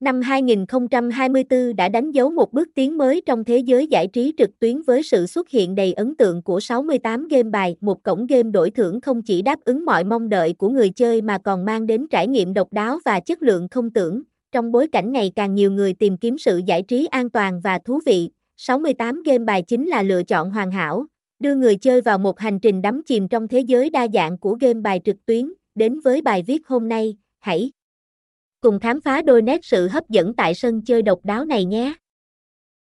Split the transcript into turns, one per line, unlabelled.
Năm 2024 đã đánh dấu một bước tiến mới trong thế giới giải trí trực tuyến với sự xuất hiện đầy ấn tượng của 68 game bài, một cổng game đổi thưởng không chỉ đáp ứng mọi mong đợi của người chơi mà còn mang đến trải nghiệm độc đáo và chất lượng không tưởng. Trong bối cảnh ngày càng nhiều người tìm kiếm sự giải trí an toàn và thú vị, 68 game bài chính là lựa chọn hoàn hảo, đưa người chơi vào một hành trình đắm chìm trong thế giới đa dạng của game bài trực tuyến. Đến với bài viết hôm nay, hãy cùng khám phá đôi nét sự hấp dẫn tại sân chơi độc đáo này nhé.